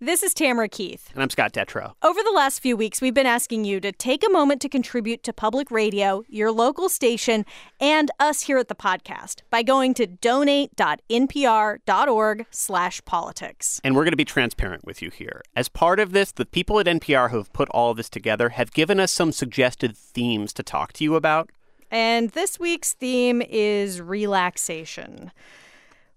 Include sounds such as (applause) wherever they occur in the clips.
This is Tamara Keith. And I'm Scott Detrow. Over the last few weeks, we've been asking you to take a moment to contribute to public radio, your local station, and us here at the podcast by going to donate.npr.org slash politics. And we're going to be transparent with you here. As part of this, the people at NPR who have put all of this together have given us some suggested themes to talk to you about. And this week's theme is relaxation.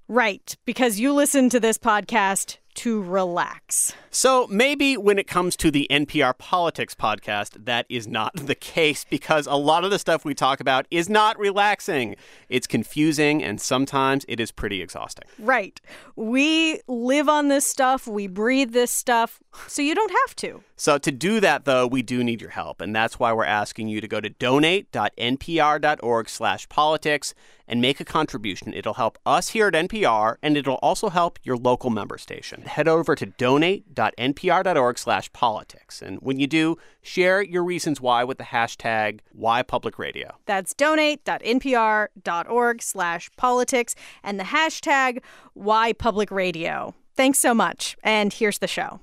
Right, because you listen to this podcast to relax. So maybe when it comes to the NPR Politics podcast, that is not the case because a lot of the stuff we talk about is not relaxing. It's confusing and sometimes it is pretty exhausting. Right. We live on this stuff, we breathe this stuff, so you don't have to. So to do that though, we do need your help, and that's why we're asking you to go to donate.npr.org/politics and make a contribution. It'll help us here at NPR and it'll also help your local member station. Head over to donate.npr.org slash politics. and when you do, share your reasons why with the hashtag WhyPublicRadio. That's donate.npr.org slash politics and the hashtag WhyPublicRadio. Thanks so much, and here's the show.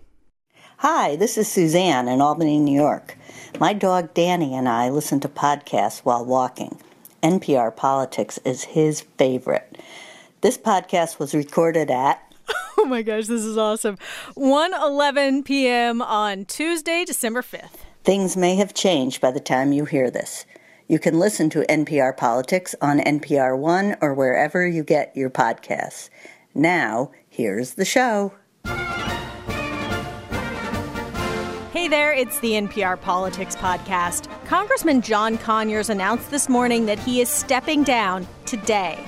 Hi, this is Suzanne in Albany, New York. My dog Danny and I listen to podcasts while walking. NPR Politics is his favorite. This podcast was recorded at (laughs) Oh my gosh, this is awesome. 1:11 p.m. on Tuesday, December 5th. Things may have changed by the time you hear this. You can listen to NPR Politics on NPR One or wherever you get your podcasts. Now, here's the show. Hey there, it's the NPR Politics Podcast. Congressman John Conyers announced this morning that he is stepping down today,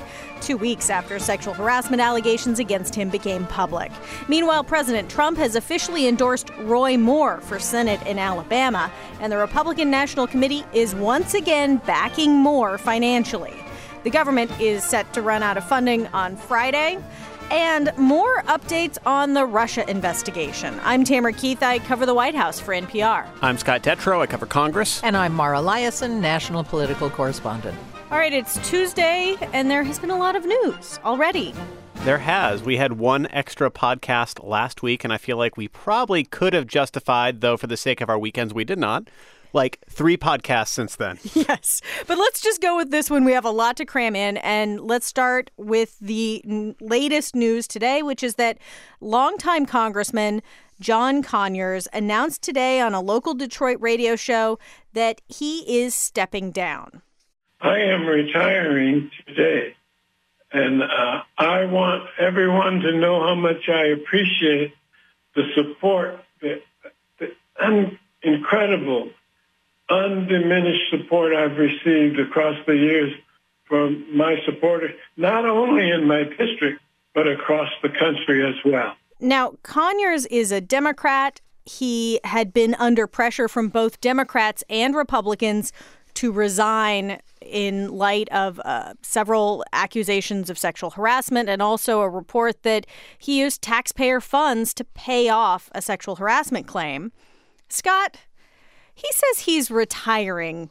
two weeks after sexual harassment allegations against him became public. Meanwhile, President Trump has officially endorsed Roy Moore for Senate in Alabama, and the Republican National Committee is once again backing Moore financially. The government is set to run out of funding on Friday and more updates on the Russia investigation. I'm Tamara Keith. I cover the White House for NPR. I'm Scott Detrow. I cover Congress. And I'm Mara Liasson, national political correspondent. All right, it's Tuesday, and there has been a lot of news already. There has. We had one extra podcast last week, and I feel like we probably could have justified, though, for the sake of our weekends, we did not like three podcasts since then. (laughs) Yes. But let's just go with this one. We have a lot to cram in. And let's start with the n- latest news today, which is that longtime Congressman John Conyers announced today on a local Detroit radio show that he is stepping down. I am retiring today. And uh, I want everyone to know how much I appreciate the support, the, the un- incredible undiminished support I've received across the years from my supporters, not only in my district, but across the country as well. Now, Conyers is a Democrat. He had been under pressure from both Democrats and Republicans to resign in light of uh, several accusations of sexual harassment and also a report that he used taxpayer funds to pay off a sexual harassment claim. Scott, he says he's retiring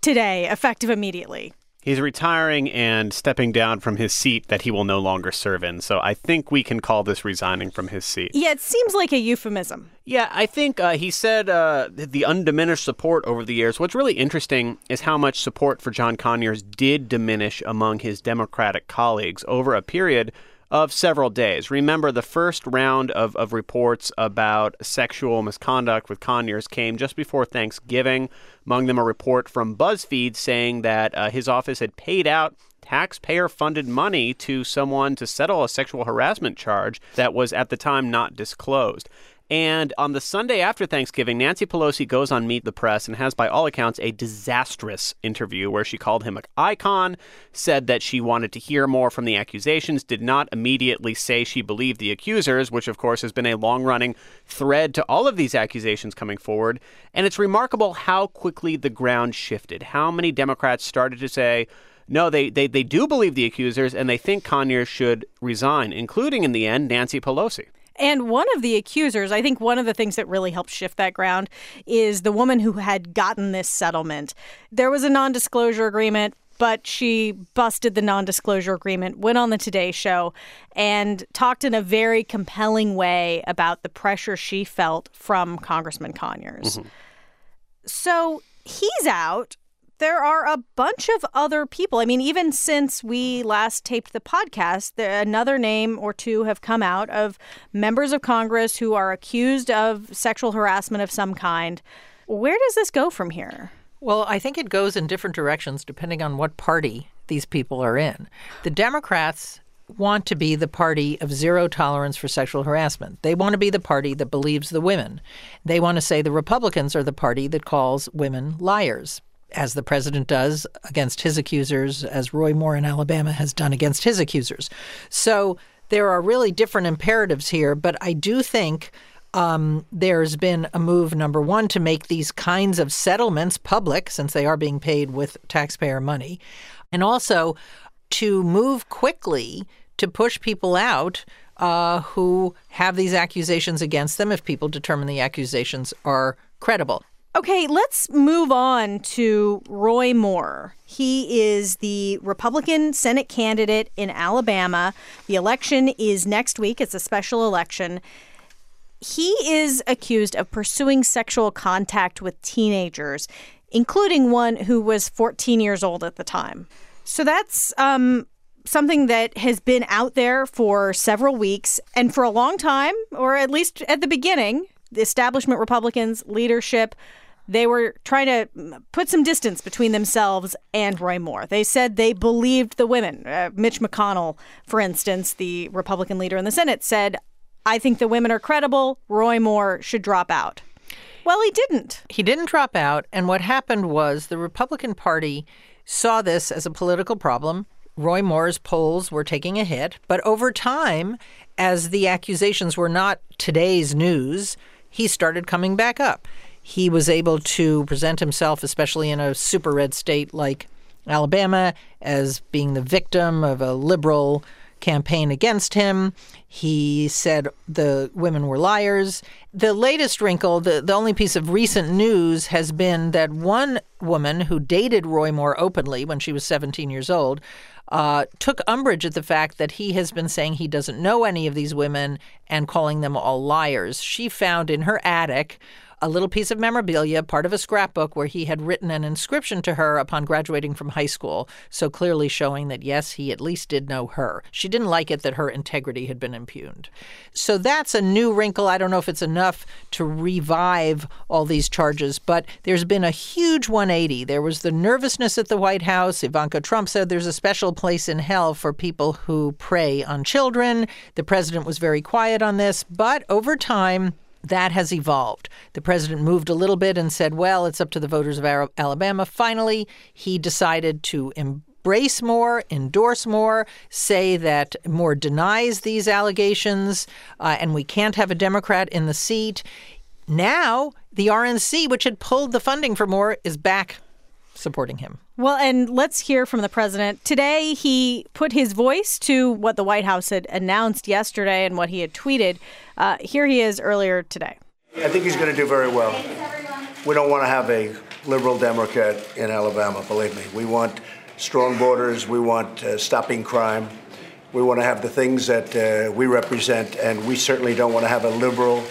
today, effective immediately. He's retiring and stepping down from his seat that he will no longer serve in. So I think we can call this resigning from his seat. Yeah, it seems like a euphemism. Yeah, I think uh, he said uh, the undiminished support over the years. What's really interesting is how much support for John Conyers did diminish among his Democratic colleagues over a period of several days. Remember, the first round of, of reports about sexual misconduct with Conyers came just before Thanksgiving. Among them, a report from BuzzFeed saying that uh, his office had paid out taxpayer funded money to someone to settle a sexual harassment charge that was at the time not disclosed. And on the Sunday after Thanksgiving, Nancy Pelosi goes on Meet the Press and has, by all accounts, a disastrous interview where she called him an icon, said that she wanted to hear more from the accusations, did not immediately say she believed the accusers, which, of course, has been a long running thread to all of these accusations coming forward. And it's remarkable how quickly the ground shifted, how many Democrats started to say, no, they, they, they do believe the accusers and they think Conyers should resign, including in the end Nancy Pelosi. And one of the accusers, I think one of the things that really helped shift that ground is the woman who had gotten this settlement. There was a non disclosure agreement. but she busted the non disclosure agreement, went on the Today Show, and talked in a very compelling way about the pressure she felt from Congressman Conyers. Mm-hmm. So he's out. There are a bunch of other people. I mean, even since we last taped the podcast, there, another name or two have come out of members of Congress who are accused of sexual harassment of some kind. Where does this go from here? Well, I think it goes in different directions depending on what party these people are in. The Democrats want to be the party of zero tolerance for sexual harassment. They want to be the party that believes the women. They want to say the Republicans are the party that calls women liars, as the president does against his accusers, as Roy Moore in Alabama has done against his accusers. So there are really different imperatives here, but I do think um, there's been a move, number one, to make these kinds of settlements public, since they are being paid with taxpayer money, and also to move quickly to push people out uh, who have these accusations against them if people determine the accusations are credible. Okay, let's move on to Roy Moore. He is the Republican Senate candidate in Alabama. The election is next week, it's a special election he is accused of pursuing sexual contact with teenagers, including one who was 14 years old at the time. So that's um, something that has been out there for several weeks and for a long time, or at least at the beginning. The establishment Republicans leadership they were trying to put some distance between themselves and Roy Moore. They said they believed the women. Uh, Mitch McConnell, for instance, the Republican leader in the Senate, said, I think the women are credible. Roy Moore should drop out. Well, he didn't. He didn't drop out. And what happened was the Republican Party saw this as a political problem. Roy Moore's polls were taking a hit. But over time, as the accusations were not today's news, he started coming back up. He was able to present himself, especially in a super red state like Alabama, as being the victim of a liberal campaign against him. He said the women were liars. The latest wrinkle, the, the only piece of recent news, has been that one woman who dated Roy Moore openly when she was 17 years old uh, took umbrage at the fact that he has been saying he doesn't know any of these women and calling them all liars. She found in her attic a little piece of memorabilia, part of a scrapbook where he had written an inscription to her upon graduating from high school, so clearly showing that, yes, he at least did know her. She didn't like it that her integrity had been impugned. So that's a new wrinkle. I don't know if it's enough to revive all these charges, but there's been a huge 180. There was the nervousness at the White House. Ivanka Trump said there's a special place in hell for people who prey on children. The president was very quiet on this, but over time, that has evolved. The president moved a little bit and said, well, it's up to the voters of Alabama. Finally, he decided to embrace Moore, endorse Moore, say that Moore denies these allegations, uh, and we can't have a Democrat in the seat. Now, the RNC, which had pulled the funding for Moore, is back supporting him. Well, and let's hear from the president. Today, he put his voice to what the White House had announced yesterday and what he had tweeted. Uh, here he is earlier today. I think he's going to do very well. We don't want to have a liberal Democrat in Alabama, believe me. We want strong borders. We want uh, stopping crime. We want to have the things that uh, we represent, and we certainly don't want to have a liberal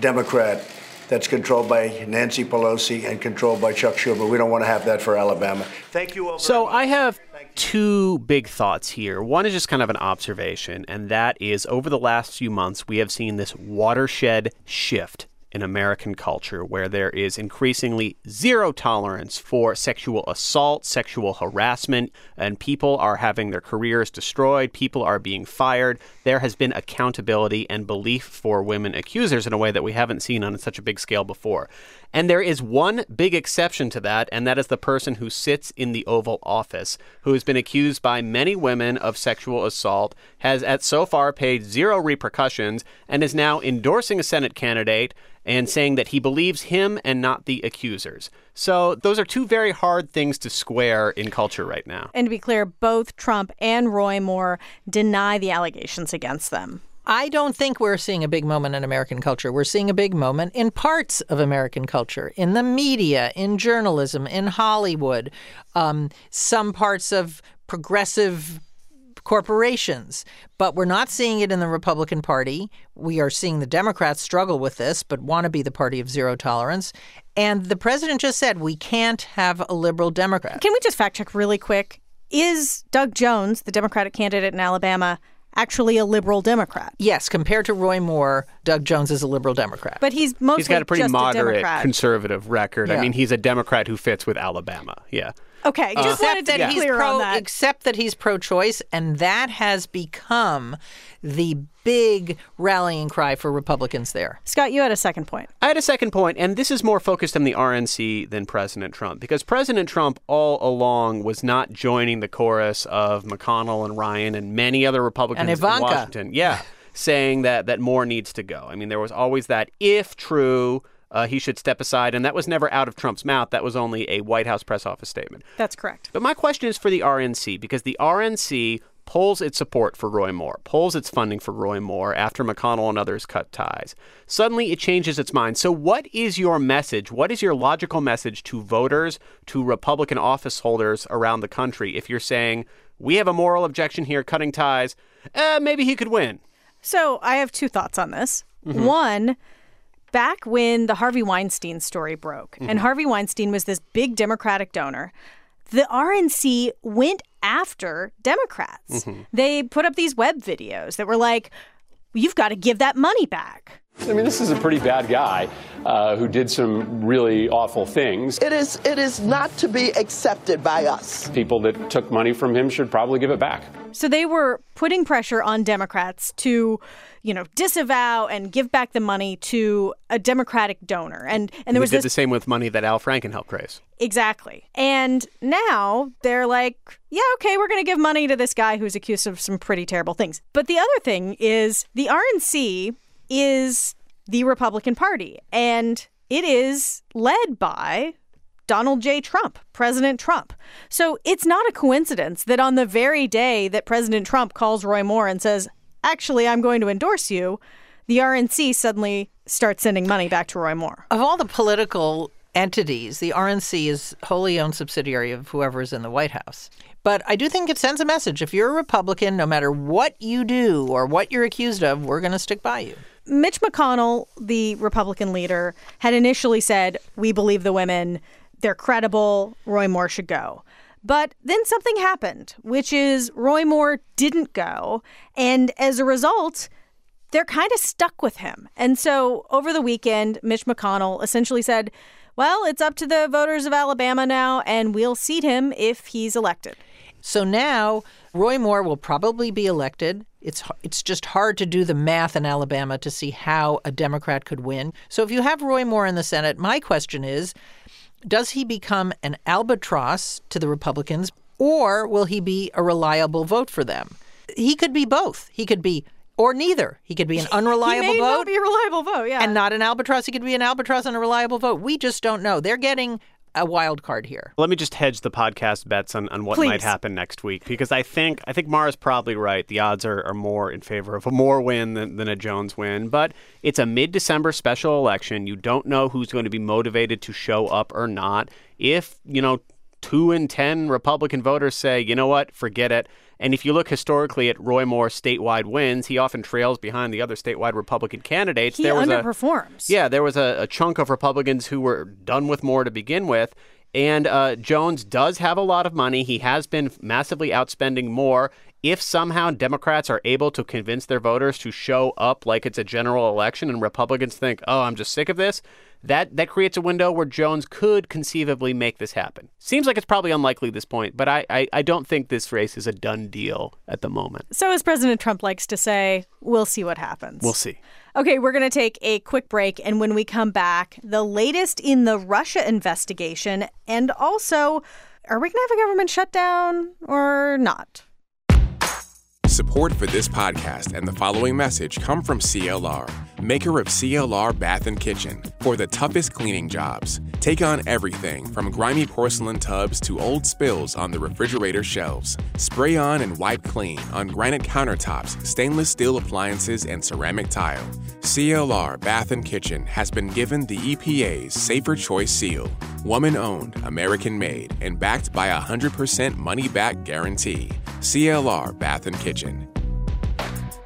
Democrat that's controlled by Nancy Pelosi and controlled by Chuck Schumer. We don't want to have that for Alabama. Thank you all. so much. I have two big thoughts here. One is just kind of an observation, and that is over the last few months, we have seen this watershed shift in American culture where there is increasingly zero tolerance for sexual assault, sexual harassment, and people are having their careers destroyed, people are being fired. There has been accountability and belief for women accusers in a way that we haven't seen on such a big scale before. And there is one big exception to that, and that is the person who sits in the Oval Office, who has been accused by many women of sexual assault, has at so far paid zero repercussions, and is now endorsing a Senate candidate and saying that he believes him and not the accusers. So those are two very hard things to square in culture right now. And to be clear, both Trump and Roy Moore deny the allegations against them. I don't think we're seeing a big moment in American culture. We're seeing a big moment in parts of American culture, in the media, in journalism, in Hollywood, um, some parts of progressive corporations. But we're not seeing it in the Republican Party. We are seeing the Democrats struggle with this, but want to be the party of zero tolerance. And the president just said we can't have a liberal Democrat. Can we just fact check really quick? Is Doug Jones, the Democratic candidate in Alabama, actually a liberal Democrat? Yes, compared to Roy Moore, Doug Jones is a liberal Democrat. But he's mostly He's got a pretty moderate Democrat. conservative record. I mean, he's a Democrat who fits with Alabama. Yeah. Okay, just wanted to that be clear pro, on that. except that he's pro-choice, and that has become the big rallying cry for Republicans there. Scott, you had a second point. I had a second point, and this is more focused on the RNC than President Trump, because President Trump all along was not joining the chorus of McConnell and Ryan and many other Republicans in Washington. Yeah, saying that that Moore needs to go. I mean, there was always that if true. Uh, he should step aside, and that was never out of Trump's mouth. That was only a White House press office statement. That's correct. But my question is for the RNC because the RNC pulls its support for Roy Moore, pulls its funding for Roy Moore after McConnell and others cut ties. Suddenly it changes its mind. So, what is your message? What is your logical message to voters, to Republican office holders around the country if you're saying, we have a moral objection here, cutting ties, uh, maybe he could win? So I have two thoughts on this. One, back when the Harvey Weinstein story broke, and mm-hmm. Harvey Weinstein was this big Democratic donor, the RNC went after Democrats. Mm-hmm. They put up these web videos that were like, you've got to give that money back. I mean, this is a pretty bad guy uh, who did some really awful things. It is, it is not to be accepted by us. People that took money from him should probably give it back. So they were putting pressure on Democrats to, you know, disavow and give back the money to a Democratic donor. And and there They was did this the same with money that Al Franken helped raise. Exactly. And now they're like, yeah, okay, we're going to give money to this guy who's accused of some pretty terrible things. But the other thing is the RNC is the Republican Party, and it is led by Donald J. Trump, President Trump. So it's not a coincidence that on the very day that President Trump calls Roy Moore and says, actually, I'm going to endorse you, the RNC suddenly starts sending money back to Roy Moore. Of all the political entities, the RNC is wholly owned subsidiary of whoever is in the White House. But I do think it sends a message. If you're a Republican, no matter what you do or what you're accused of, we're going to stick by you. Mitch McConnell, the Republican leader, had initially said, We believe the women, they're credible, Roy Moore should go. But then something happened, which is Roy Moore didn't go. And as a result, they're kind of stuck with him. And so over the weekend, Mitch McConnell essentially said, Well, it's up to the voters of Alabama now, and we'll seat him if he's elected. So now Roy Moore will probably be elected. It's it's just hard to do the math in Alabama to see how a Democrat could win. So if you have Roy Moore in the Senate, my question is, does he become an albatross to the Republicans or will he be a reliable vote for them? He could be both. He could be or neither. He could be an unreliable (laughs) he may vote not be a reliable vote, yeah. and not an albatross. He could be an albatross and a reliable vote. We just don't know. They're getting a wild card here. Let me just hedge the podcast bets on, on what Please. might happen next week because I think I think Mara's probably right. The odds are, are more in favor of a Moore win than, than a Jones win. But it's a mid December special election. You don't know who's going to be motivated to show up or not. If, you know, two in ten Republican voters say, you know what, forget it. And if you look historically at Roy Moore's statewide wins, he often trails behind the other statewide Republican candidates. he there was a underperforms. yeah, there was a, a chunk of Republicans who were done with Moore to begin with. And uh, Jones does have a lot of money. He has been massively outspending Moore. If somehow Democrats are able to convince their voters to show up like it's a general election and Republicans think, oh, I'm just sick of this, that, that creates a window where Jones could conceivably make this happen. Seems like it's probably unlikely at this point, but I, I, I don't think this race is a done deal at the moment. So, as President Trump likes to say, we'll see what happens. We'll see. Okay, we're going to take a quick break. And when we come back, the latest in the Russia investigation. And also, are we going to have a government shutdown or not? Support for this podcast and the following message come from CLR. Maker of CLR Bath and Kitchen, for the toughest cleaning jobs. Take on everything from grimy porcelain tubs to old spills on the refrigerator shelves. Spray on and wipe clean on granite countertops, stainless steel appliances, and ceramic tile. CLR Bath and Kitchen has been given the EPA's Safer Choice seal. Woman owned, American made, and backed by a 100% money back guarantee. CLR Bath and Kitchen.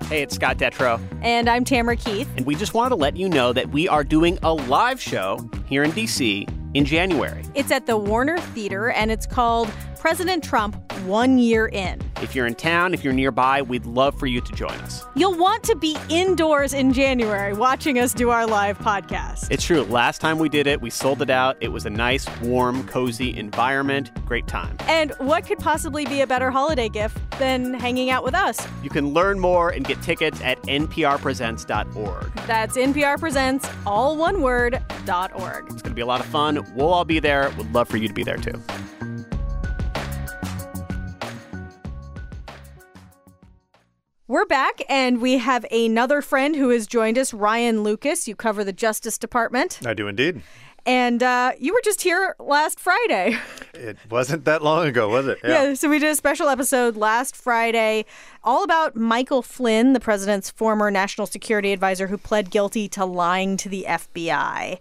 Hey, it's Scott Detrow. And I'm Tamara Keith. And we just wanted to let you know that we are doing a live show here in DC in January. It's at the Warner Theater and it's called President Trump One Year In. If you're in town, if you're nearby, we'd love for you to join us. You'll want to be indoors in January watching us do our live podcast. It's true. Last time we did it, we sold it out. It was a nice, warm, cozy environment. Great time. And what could possibly be a better holiday gift than hanging out with us? You can learn more and get tickets at nprpresents.org. That's nprpresents, all one word, org. It's going to be a lot of fun. We'll all be there. Would love for you to be there too. We're back, and we have another friend who has joined us, Ryan Lucas. You cover the Justice Department. I do indeed. And uh, you were just here last Friday. (laughs) It wasn't that long ago, was it? Yeah. yeah, so we did a special episode last Friday all about Michael Flynn, the president's former national security advisor who pled guilty to lying to the FBI.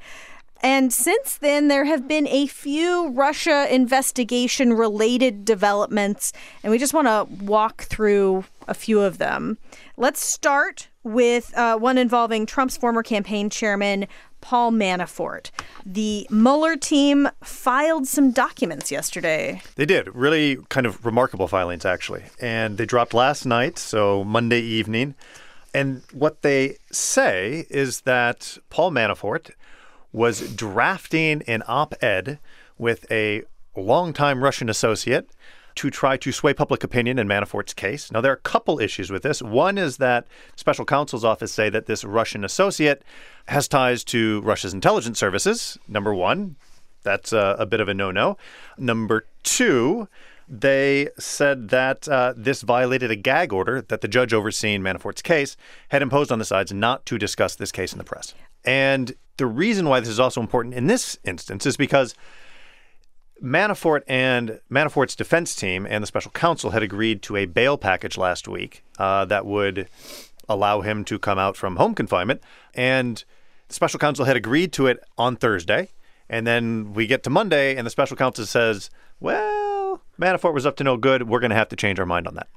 And since then, there have been a few Russia investigation related developments, and we just want to walk through a few of them. Let's start with uh, one involving Trump's former campaign chairman, Paul Manafort. The Mueller team filed some documents yesterday. They did. Really kind of remarkable filings, actually. And they dropped last night, so Monday evening. And what they say is that Paul Manafort was drafting an op ed with a longtime Russian associate to try to sway public opinion in Manafort's case. Now, there are a couple issues with this. One is that special counsel's office say that this Russian associate has ties to Russia's intelligence services. Number one, that's a, a bit of a no no. Number two, they said that uh, this violated a gag order that the judge overseeing Manafort's case had imposed on the sides not to discuss this case in the press. And the reason why this is also important in this instance is because Manafort and Manafort's defense team and the special counsel had agreed to a bail package last week uh, that would allow him to come out from home confinement. And the special counsel had agreed to it on Thursday. And then we get to Monday, and the special counsel says, well, Manafort was up to no good. We're going to have to change our mind on that.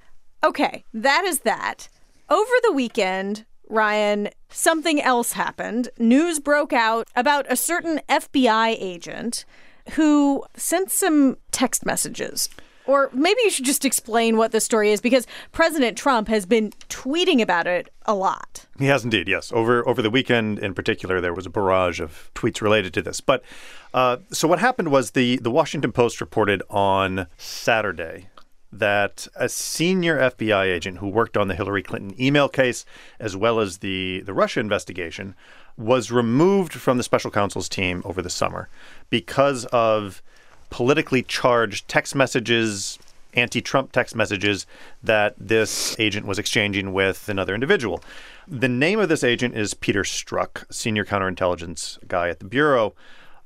Okay, that is that. Over the weekend, Ryan, something else happened. News broke out about a certain FBI agent who sent some text messages. Or maybe you should just explain what the story is because President Trump has been tweeting about it a lot. He has indeed, yes. Over over the weekend in particular, there was a barrage of tweets related to this. But uh, so what happened was the the Washington Post reported on Saturday that a senior FBI agent who worked on the Hillary Clinton email case as well as the, the Russia investigation was removed from the special counsel's team over the summer because of politically charged text messages, anti Trump text messages that this agent was exchanging with another individual. The name of this agent is Peter Strzok, senior counterintelligence guy at the Bureau.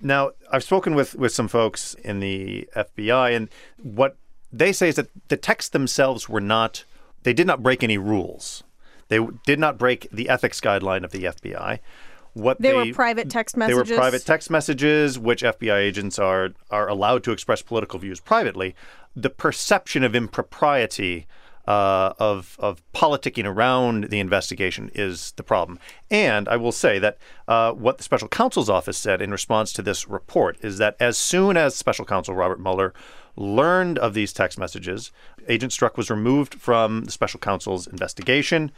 Now, I've spoken with, with some folks in the FBI, and what they say is that the texts themselves were not, they did not break any rules. They did not break the ethics guideline of the FBI. What they, they were private text messages. They were private text messages, which FBI agents are are allowed to express political views privately. The perception of impropriety uh, of of politicking around the investigation is the problem. And I will say that uh, what the special counsel's office said in response to this report is that as soon as special counsel Robert Mueller learned of these text messages, Agent Strzok was removed from the special counsel's investigation.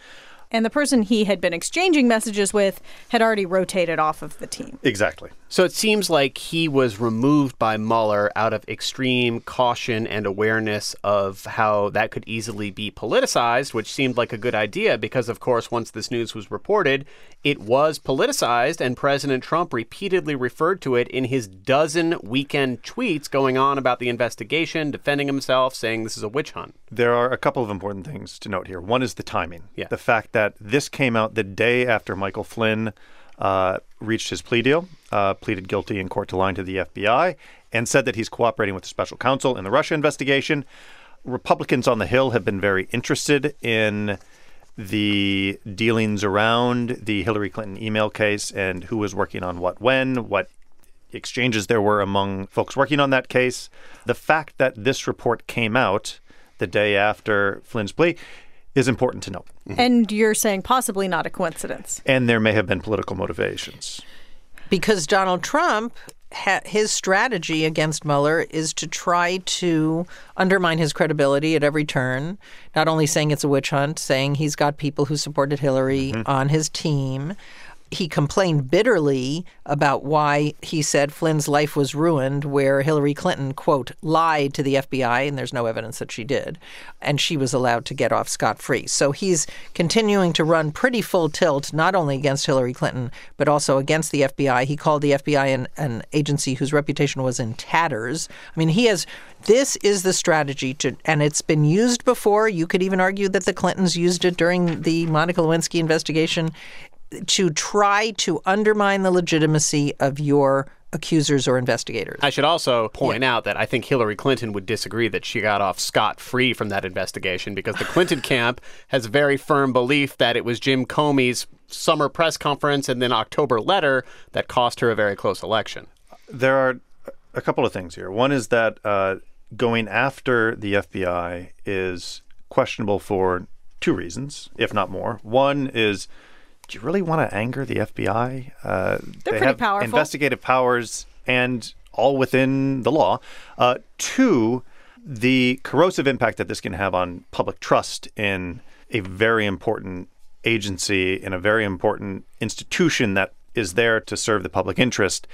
And the person he had been exchanging messages with had already rotated off of the team. Exactly. So it seems like he was removed by Mueller out of extreme caution and awareness of how that could easily be politicized, which seemed like a good idea because, of course, once this news was reported, it was politicized, and President Trump repeatedly referred to it in his dozen weekend tweets going on about the investigation, defending himself, saying this is a witch hunt. There are a couple of important things to note here. One is the timing. Yeah. The fact that that this came out the day after Michael Flynn uh, reached his plea deal, uh, pleaded guilty in court to lying to the FBI, and said that he's cooperating with the special counsel in the Russia investigation. Republicans on the Hill have been very interested in the dealings around the Hillary Clinton email case and who was working on what when, what exchanges there were among folks working on that case. The fact that this report came out the day after Flynn's plea is important to note. Mm-hmm. And you're saying possibly not a coincidence. And there may have been political motivations. Because Donald Trump, ha- his strategy against Mueller is to try to undermine his credibility at every turn, not only saying it's a witch hunt, saying he's got people who supported Hillary mm-hmm. on his team. He complained bitterly about why he said Flynn's life was ruined, where Hillary Clinton, quote, lied to the FBI, and there's no evidence that she did, and she was allowed to get off scot free. So he's continuing to run pretty full tilt, not only against Hillary Clinton, but also against the FBI. He called the FBI an, an agency whose reputation was in tatters. I mean, he has. This is the strategy to, and it's been used before. You could even argue that the Clintons used it during the Monica Lewinsky investigation to try to undermine the legitimacy of your accusers or investigators. I should also point out that I think Hillary Clinton would disagree that she got off scot free from that investigation because the Clinton (laughs) camp has a very firm belief that it was Jim Comey's summer press conference and then October letter that cost her a very close election. There are a couple of things here. One is that uh, going after the FBI is questionable for two reasons, if not more. One is do you really want to anger the FBI? Uh, they pretty have powerful. investigative powers and all within the law. Uh, two, the corrosive impact that this can have on public trust in a very important agency, in a very important institution that is there to serve the public interest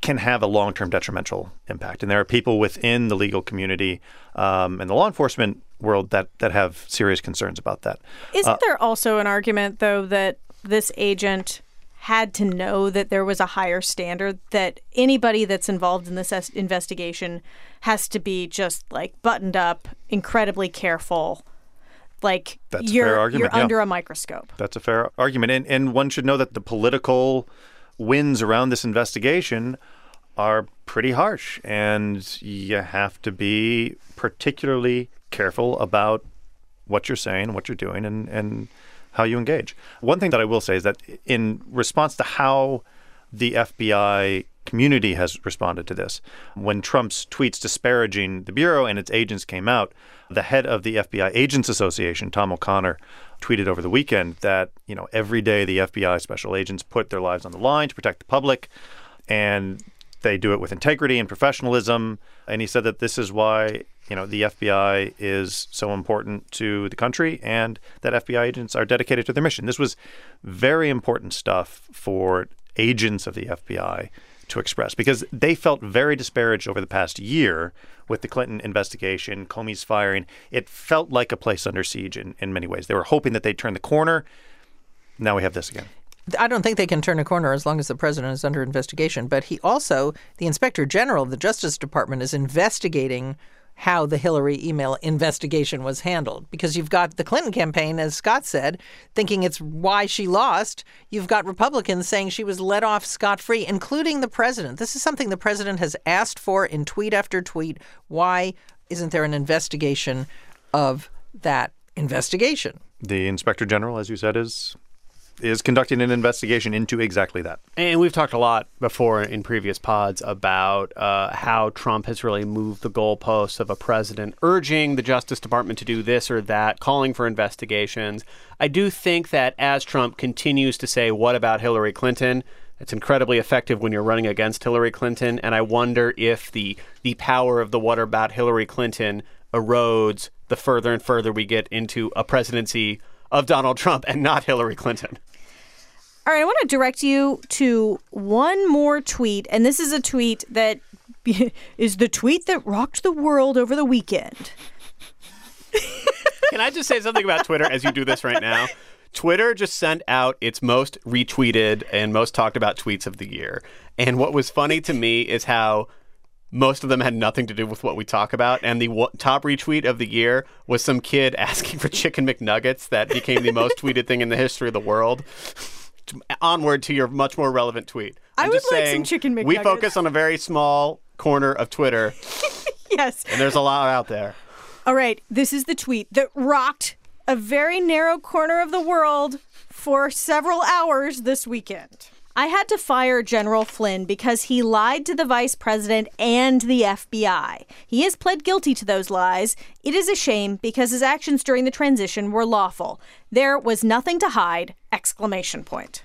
can have a long term detrimental impact. And there are people within the legal community um, and the law enforcement world that, that have serious concerns about that. Isn't there also an argument, though, that this agent had to know that there was a higher standard, that anybody that's involved in this es- investigation has to be just like buttoned up, incredibly careful? Like That's you're, you're yeah. under a microscope. That's a fair argument. And, and one should know that the political winds around this investigation are pretty harsh. And you have to be particularly careful about what you're saying, what you're doing, and, and how you engage. One thing that I will say is that in response to how the FBI community has responded to this, when Trump's tweets disparaging the Bureau and its agents came out, the head of the FBI Agents Association, Tom O'Connor, tweeted over the weekend that, you know, every day the FBI special agents put their lives on the line to protect the public. And they do it with integrity and professionalism. And he said that this is why, you know, the FBI is so important to the country and that FBI agents are dedicated to their mission. This was very important stuff for agents of the FBI to express because they felt very disparaged over the past year with the Clinton investigation, Comey's firing. It felt like a place under siege in, in many ways. They were hoping that they'd turn the corner. Now we have this again. I don't think they can turn a corner as long as the president is under investigation. But he also, the inspector general of the Justice Department, is investigating how the Hillary email investigation was handled. Because you've got the Clinton campaign, as Scott said, thinking it's why she lost. You've got Republicans saying she was let off scot free, including the president. This is something the president has asked for in tweet after tweet. Why isn't there an investigation of that investigation? The inspector general, as you said, is is conducting an investigation into exactly that. And we've talked a lot before in previous pods about uh, how Trump has really moved the goalposts of a president, urging the Justice Department to do this or that, calling for investigations. I do think that as Trump continues to say, What about Hillary Clinton? It's incredibly effective when you're running against Hillary Clinton. And I wonder if the, the power of the What about Hillary Clinton erodes the further and further we get into a presidency of Donald Trump and not Hillary Clinton. All right, I want to direct you to one more tweet, and this is a tweet that (laughs) is the tweet that rocked the world over the weekend. Can I just say something about Twitter as you do this right now? Twitter just sent out its most retweeted and most talked about tweets of the year. And what was funny to me is how most of them had nothing to do with what we talk about. And the w- top retweet of the year was some kid (laughs) asking for chicken McNuggets that became the most tweeted thing in the history of the world. Onward to your much more relevant tweet. I I'm would just like saying, some chicken We focus on a very small corner of Twitter, (laughs) yes. and there's a lot out there. All right, this is the tweet that rocked a very narrow corner of the world for several hours this weekend. I had to fire General Flynn because he lied to the vice president and the FBI. He has pled guilty to those lies. It is a shame because his actions during the transition were lawful. There was nothing to hide! Exclamation point.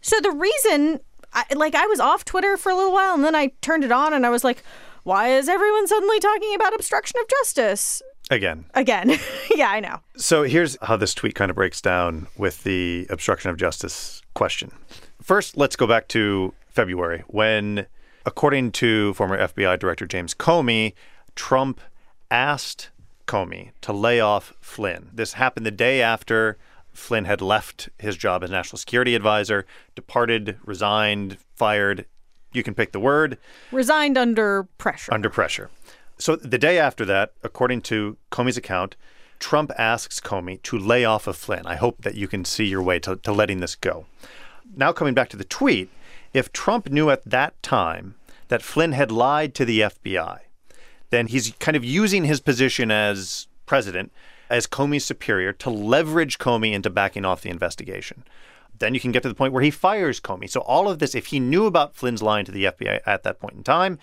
So the reason, I, like, I was off Twitter for a little while and then I turned it on and I was like, why is everyone suddenly talking about obstruction of justice? Again. Again. (laughs) yeah, I know. So here's how this tweet kind of breaks down with the obstruction of justice question. First, let's go back to February when, according to former FBI Director James Comey, Trump asked Comey to lay off Flynn. This happened the day after Flynn had left his job as national security advisor, departed, resigned, fired. You can pick the word. Resigned under pressure. Under pressure. So the day after that, according to Comey's account, Trump asks Comey to lay off of Flynn. I hope that you can see your way to, to letting this go. Now, coming back to the tweet, if Trump knew at that time that Flynn had lied to the FBI, then he's kind of using his position as president, as Comey's superior, to leverage Comey into backing off the investigation. Then you can get to the point where he fires Comey. So, all of this, if he knew about Flynn's lying to the FBI at that point in time,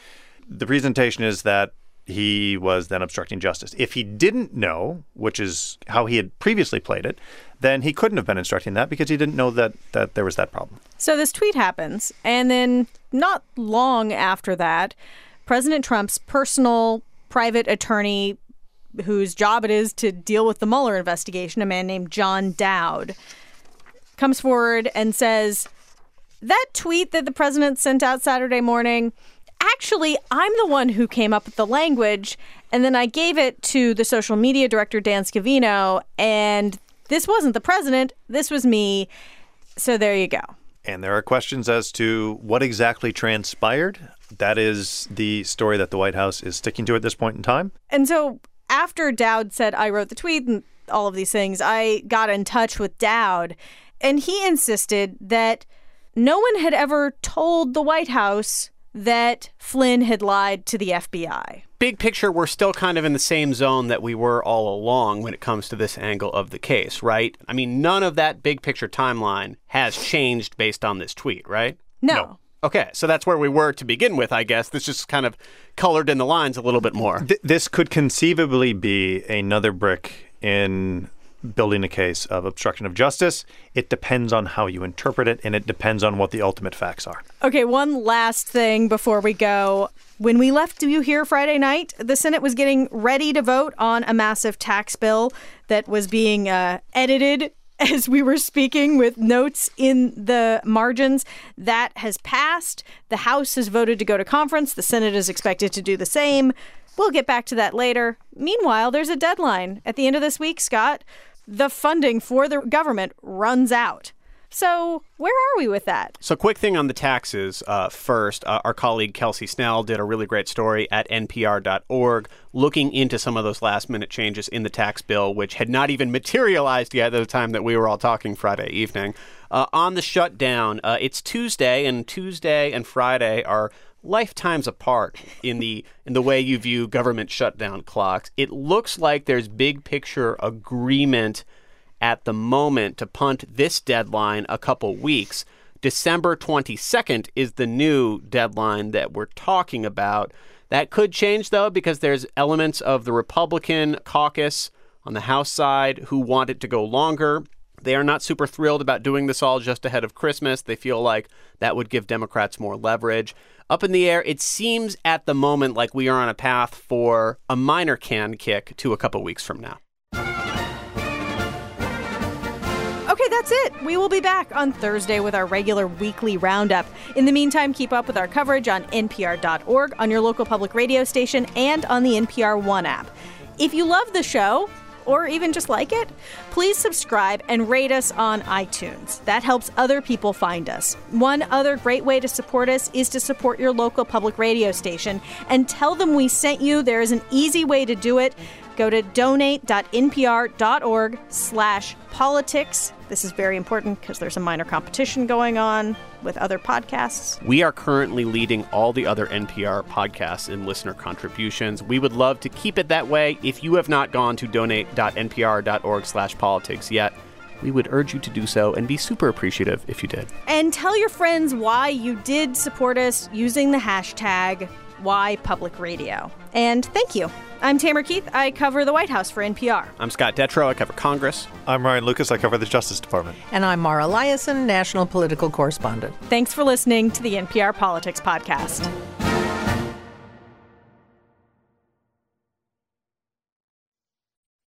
the presentation is that he was then obstructing justice. If he didn't know, which is how he had previously played it, then he couldn't have been instructing that because he didn't know that, that there was that problem. So this tweet happens, and then not long after that, President Trump's personal private attorney, whose job it is to deal with the Mueller investigation, a man named John Dowd, comes forward and says, That tweet that the president sent out Saturday morning, actually, I'm the one who came up with the language. And then I gave it to the social media director, Dan Scavino, and this wasn't the president, this was me. So there you go. And there are questions as to what exactly transpired. That is the story that the White House is sticking to at this point in time. And so after Dowd said, I wrote the tweet and all of these things, I got in touch with Dowd, and he insisted that no one had ever told the White House that Flynn had lied to the FBI. Big picture, we're still kind of in the same zone that we were all along when it comes to this angle of the case, right? I mean, none of that big picture timeline has changed based on this tweet, right? No. Okay, so that's where we were to begin with, I guess. This just kind of colored in the lines a little bit more. Th- this could conceivably be another brick in building a case of obstruction of justice. It depends on how you interpret it, and it depends on what the ultimate facts are. Okay, one last thing before we go. When we left You here Friday night, the Senate was getting ready to vote on a massive tax bill that was being uh, edited (laughs) as we were speaking with notes in the margins. That has passed. The House has voted to go to conference. The Senate is expected to do the same. We'll get back to that later. Meanwhile, there's a deadline at the end of this week, Scott. The funding for the government runs out. So, where are we with that? So, quick thing on the taxes uh, first. Uh, our colleague Kelsey Snell did a really great story at npr.org looking into some of those last minute changes in the tax bill, which had not even materialized yet at the time that we were all talking Friday evening. Uh, on the shutdown, uh, it's Tuesday, and Tuesday and Friday are lifetimes apart in the in the way you view government shutdown clocks. It looks like there's big picture agreement at the moment to punt this deadline a couple weeks. December 22nd is the new deadline that we're talking about. That could change though because there's elements of the Republican caucus on the House side who want it to go longer. They are not super thrilled about doing this all just ahead of Christmas. They feel like that would give Democrats more leverage. Up in the air, it seems at the moment like we are on a path for a minor can kick to a couple weeks from now. Okay, that's it. We will be back on Thursday with our regular weekly roundup. In the meantime, keep up with our coverage on npr.org, on your local public radio station, and on the NPR One app. If you love the show, or even just like it, please subscribe and rate us on iTunes. That helps other people find us. One other great way to support us is to support your local public radio station and tell them we sent you. There is an easy way to do it. Go to donate.npr.org slash politics. This is very important because there's a minor competition going on with other podcasts. We are currently leading all the other NPR podcasts in listener contributions. We would love to keep it that way. If you have not gone to donate.npr.org slash politics yet, we would urge you to do so and be super appreciative if you did. And tell your friends why you did support us using the hashtag why Public Radio. And thank you. I'm Tamara Keith. I cover the White House for NPR. I'm Scott Detrow. I cover Congress. I'm Ryan Lucas. I cover the Justice Department. And I'm Mara Liasson, national political correspondent. Thanks for listening to the NPR Politics Podcast.